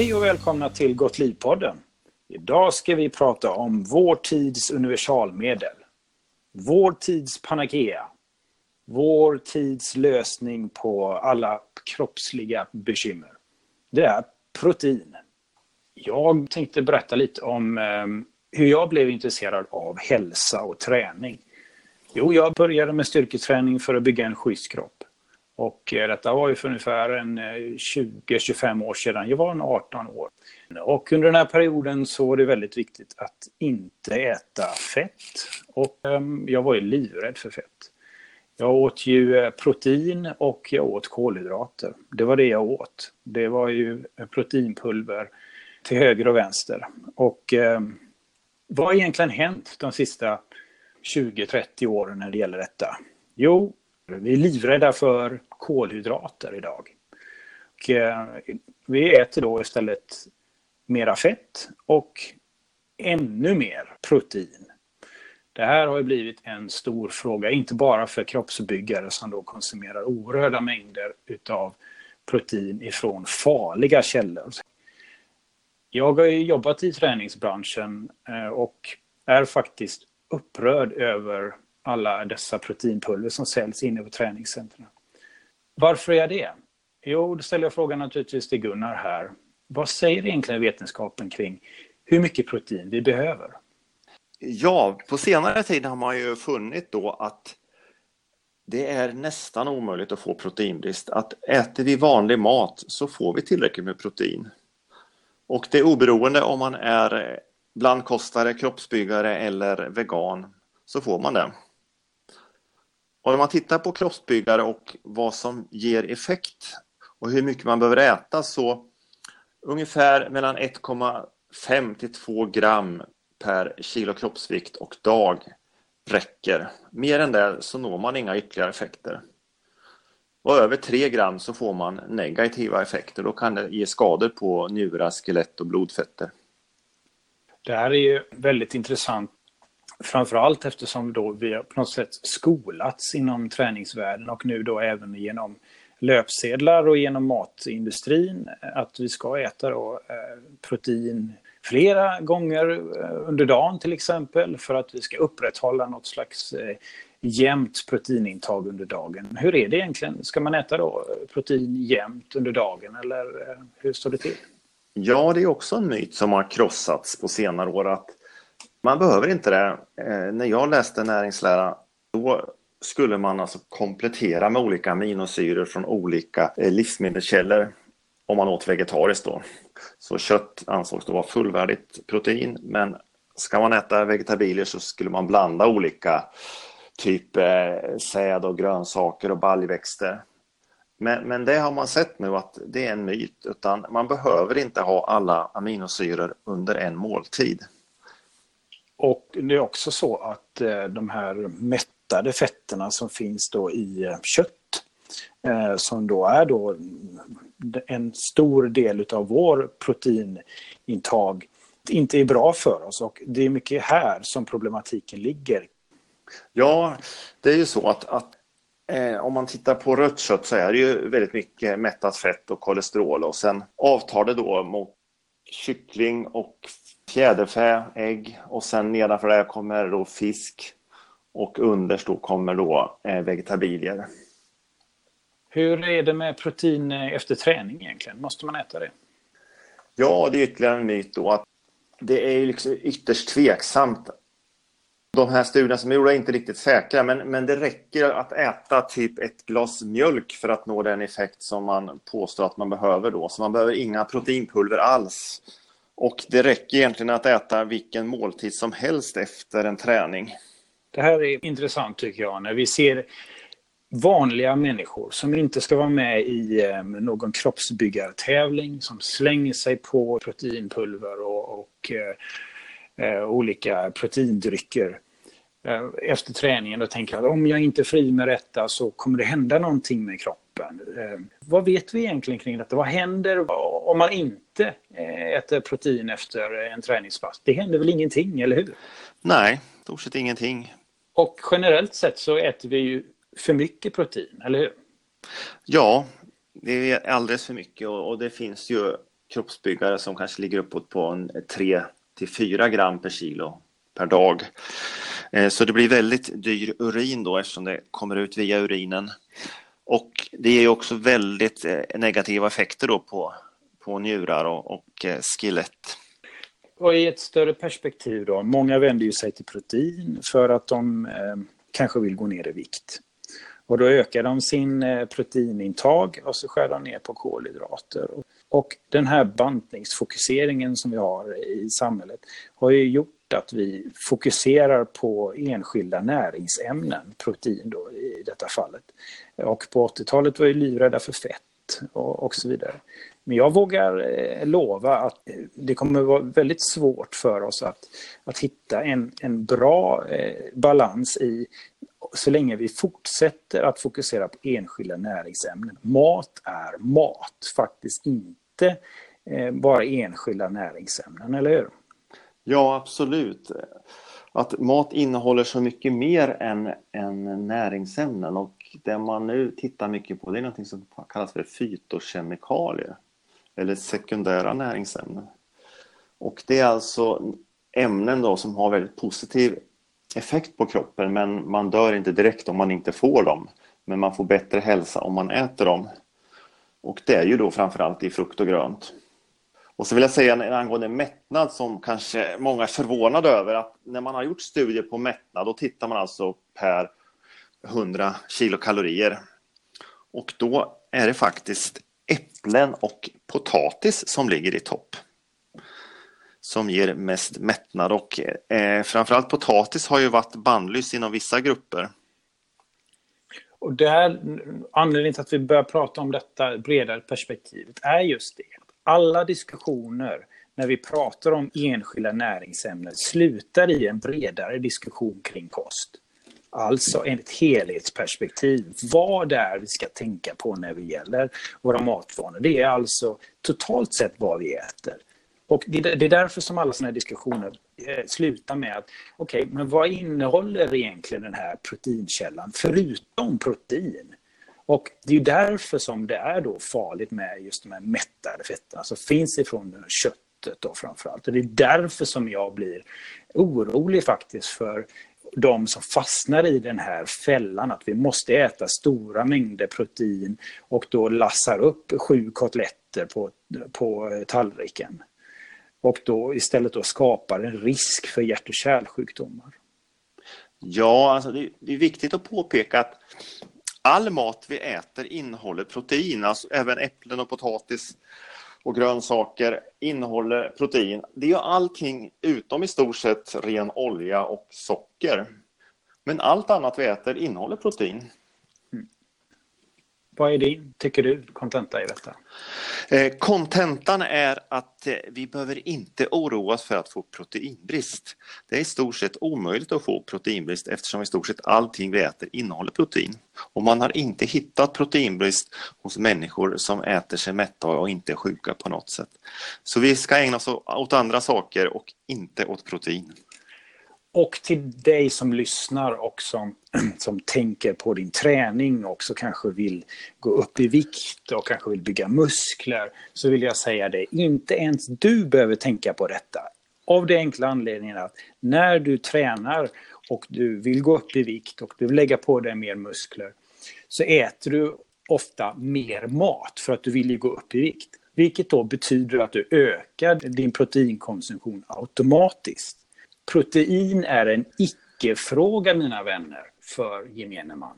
Hej och välkomna till Gott Liv-podden. Idag ska vi prata om vår tids universalmedel. Vår tids Panagea. Vår tids lösning på alla kroppsliga bekymmer. Det är protein. Jag tänkte berätta lite om ehm, hur jag blev intresserad av hälsa och träning. Jo, jag började med styrketräning för att bygga en schysst kropp. Och eh, detta var ju för ungefär 20-25 eh, år sedan. Jag var en 18 år. Och under den här perioden så var det väldigt viktigt att inte äta fett. Och ehm, jag var ju livrädd för fett. Jag åt ju eh, protein och jag åt kolhydrater. Det var det jag åt. Det var ju proteinpulver till höger och vänster. Och eh, vad har egentligen hänt de sista 20-30 åren när det gäller detta? Jo, vi är livrädda för kolhydrater idag. Och, eh, vi äter då istället mera fett och ännu mer protein. Det här har blivit en stor fråga, inte bara för kroppsbyggare som då konsumerar oerhörda mängder utav protein ifrån farliga källor. Jag har jobbat i träningsbranschen eh, och är faktiskt upprörd över alla dessa proteinpulver som säljs inne på träningscentren. Varför är jag det? Jo, då ställer jag frågan naturligtvis till Gunnar här. Vad säger egentligen vetenskapen kring hur mycket protein vi behöver? Ja, på senare tid har man ju funnit då att det är nästan omöjligt att få proteinbrist. Att äter vi vanlig mat så får vi tillräckligt med protein. Och det är oberoende om man är blandkostare, kroppsbyggare eller vegan så får man det. Och om man tittar på kroppsbyggare och vad som ger effekt och hur mycket man behöver äta så ungefär mellan 1,5 till 2 gram per kilo kroppsvikt och dag räcker. Mer än det så når man inga ytterligare effekter. Och över 3 gram så får man negativa effekter. Då kan det ge skador på njurar, skelett och blodfetter. Det här är ju väldigt intressant Framförallt eftersom då vi har på något sätt skolats inom träningsvärlden och nu då även genom löpsedlar och genom matindustrin att vi ska äta då, eh, protein flera gånger eh, under dagen till exempel för att vi ska upprätthålla något slags eh, jämnt proteinintag under dagen. Hur är det egentligen? Ska man äta då protein jämnt under dagen eller hur står det till? Ja, det är också en myt som har krossats på senare år att man behöver inte det. Eh, när jag läste näringslära då skulle man alltså komplettera med olika aminosyror från olika eh, livsmedelskällor om man åt vegetariskt då. Så kött ansågs då vara fullvärdigt protein men ska man äta vegetabilier så skulle man blanda olika typ eh, säd och grönsaker och baljväxter. Men, men det har man sett nu att det är en myt utan man behöver inte ha alla aminosyror under en måltid. Och det är också så att eh, de här mättade fetterna som finns då i eh, kött eh, som då är då en stor del av vår proteinintag inte är bra för oss och det är mycket här som problematiken ligger. Ja, det är ju så att, att eh, om man tittar på rött kött så är det ju väldigt mycket mättat fett och kolesterol och sen avtar det då mot kyckling och fjäderfä, ägg och sen nedanför det kommer då fisk och underst då kommer då eh, vegetabilier. Hur är det med protein efter träning egentligen? Måste man äta det? Ja, det är ytterligare en myt då att det är liksom ytterst tveksamt. De här studierna som är gjorda är inte riktigt säkra men, men det räcker att äta typ ett glas mjölk för att nå den effekt som man påstår att man behöver då. Så man behöver inga proteinpulver alls. Och det räcker egentligen att äta vilken måltid som helst efter en träning. Det här är intressant tycker jag, när vi ser vanliga människor som inte ska vara med i eh, någon kroppsbyggartävling, som slänger sig på proteinpulver och, och eh, eh olika proteindrycker eh, efter träningen och tänker att om jag inte är fri med detta så kommer det hända någonting med kroppen vad vet vi egentligen kring detta? Vad händer om man inte eh, äter protein efter en träningspass? Det händer väl ingenting, eller hur? Nej, stort sett ingenting. Och generellt sett så äter vi ju för mycket protein, eller hur? Ja, det är alldeles för mycket och, det finns ju kroppsbyggare som kanske ligger uppåt på en 3 till 4 gram per kilo per dag. Eh, så det blir väldigt dyr urin då eftersom det kommer ut via urinen. Och det ger också väldigt eh, negativa effekter då på, på njurar och, och eh, skelett. Och i ett större perspektiv då, många vänder ju sig till protein för att de eh, kanske vill gå ner i vikt. Och då ökar de sin eh, proteinintag och så skär de ner på kolhydrater. Och den här bantningsfokuseringen som vi har i samhället har ju gjort att vi fokuserar på enskilda näringsämnen, protein då i detta fallet. Och på 80-talet var vi livrädda för fett och, och så vidare. Men jag vågar eh, lova att det kommer vara väldigt svårt för oss att, att hitta en, en bra eh, balans i så länge vi fortsätter att fokusera på enskilda näringsämnen. Mat är mat, faktiskt inte eh, bara enskilda näringsämnen, eller hur? Ja, absolut. Att mat innehåller så mycket mer än, än näringsämnen och det man nu tittar mycket på det är något som kallas för fytokemikalier eller sekundära näringsämnen. Och det är alltså ämnen då som har väldigt positiv effekt på kroppen men man dör inte direkt om man inte får dem. Men man får bättre hälsa om man äter dem. Och det är ju då framförallt i frukt och grönt. Och så vill jag säga angående mättnad som kanske många är förvånade över att när man har gjort studier på mättnad då tittar man alltså per 100 kilokalorier. Och då är det faktiskt äpplen och potatis som ligger i topp. Som ger mest mättnad och eh, framförallt potatis har ju varit bannlyst inom vissa grupper. Och där, anledningen till att vi börjar prata om detta bredare perspektivet är just det. Alla diskussioner när vi pratar om enskilda näringsämnen slutar i en bredare diskussion kring kost. Alltså ett helhetsperspektiv. Vad det är vi ska tänka på när det gäller våra matvanor. Det är alltså totalt sett vad vi äter. Och det, är därför som alla sådana här diskussioner eh, slutar med att okej, okay, men vad innehåller egentligen den här proteinkällan förutom protein? Och det är därför som det är då farligt med just de här mättade fetterna som finns ifrån köttet då framförallt. Och det är därför som jag blir orolig faktiskt för de som fastnar i den här fällan att vi måste äta stora mängder protein och då lassar upp sju kotletter på, på eh, tallriken. Och då istället då skapar en risk för hjärt och kärlsjukdomar. Ja, alltså det, det är viktigt att påpeka att all mat vi äter innehåller protein, alltså även äpplen och potatis och grönsaker innehåller protein. Det är ju allting utom i stort sett ren olja och socker. Men allt annat vi äter innehåller protein. Vad är din, tycker du, kontenta i detta? Eh, kontentan är att eh, vi behöver inte oroa oss för att få proteinbrist. Det är i stort sett omöjligt att få proteinbrist eftersom i stort sett allting vi äter innehåller protein. Och man har inte hittat proteinbrist hos människor som äter sig mätta och inte är sjuka på något sätt. Så vi ska ägna oss åt andra saker och inte åt protein. Och till dig som lyssnar och som, som tänker på din träning och också kanske vill gå upp i vikt och kanske vill bygga muskler så vill jag säga det, inte ens du behöver tänka på detta. Av det enkla anledningen att när du tränar och du vill gå upp i vikt och du vill lägga på dig mer muskler så äter du ofta mer mat för att du vill ju gå upp i vikt. Vilket då betyder att du ökar din proteinkonsumtion automatiskt. Protein är en icke-fråga, mina vänner, för gemene man.